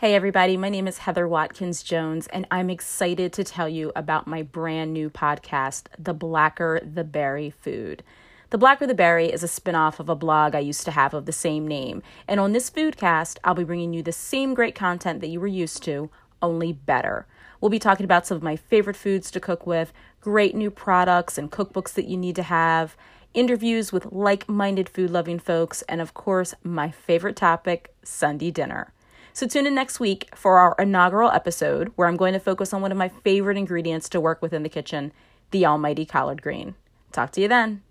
Hey, everybody, my name is Heather Watkins Jones, and I'm excited to tell you about my brand new podcast, The Blacker the Berry Food. The Blacker the Berry is a spinoff of a blog I used to have of the same name. And on this foodcast, I'll be bringing you the same great content that you were used to, only better. We'll be talking about some of my favorite foods to cook with, great new products and cookbooks that you need to have, interviews with like minded food loving folks, and of course, my favorite topic, Sunday dinner. So tune in next week for our inaugural episode where I'm going to focus on one of my favorite ingredients to work with in the kitchen, the almighty collard green. Talk to you then.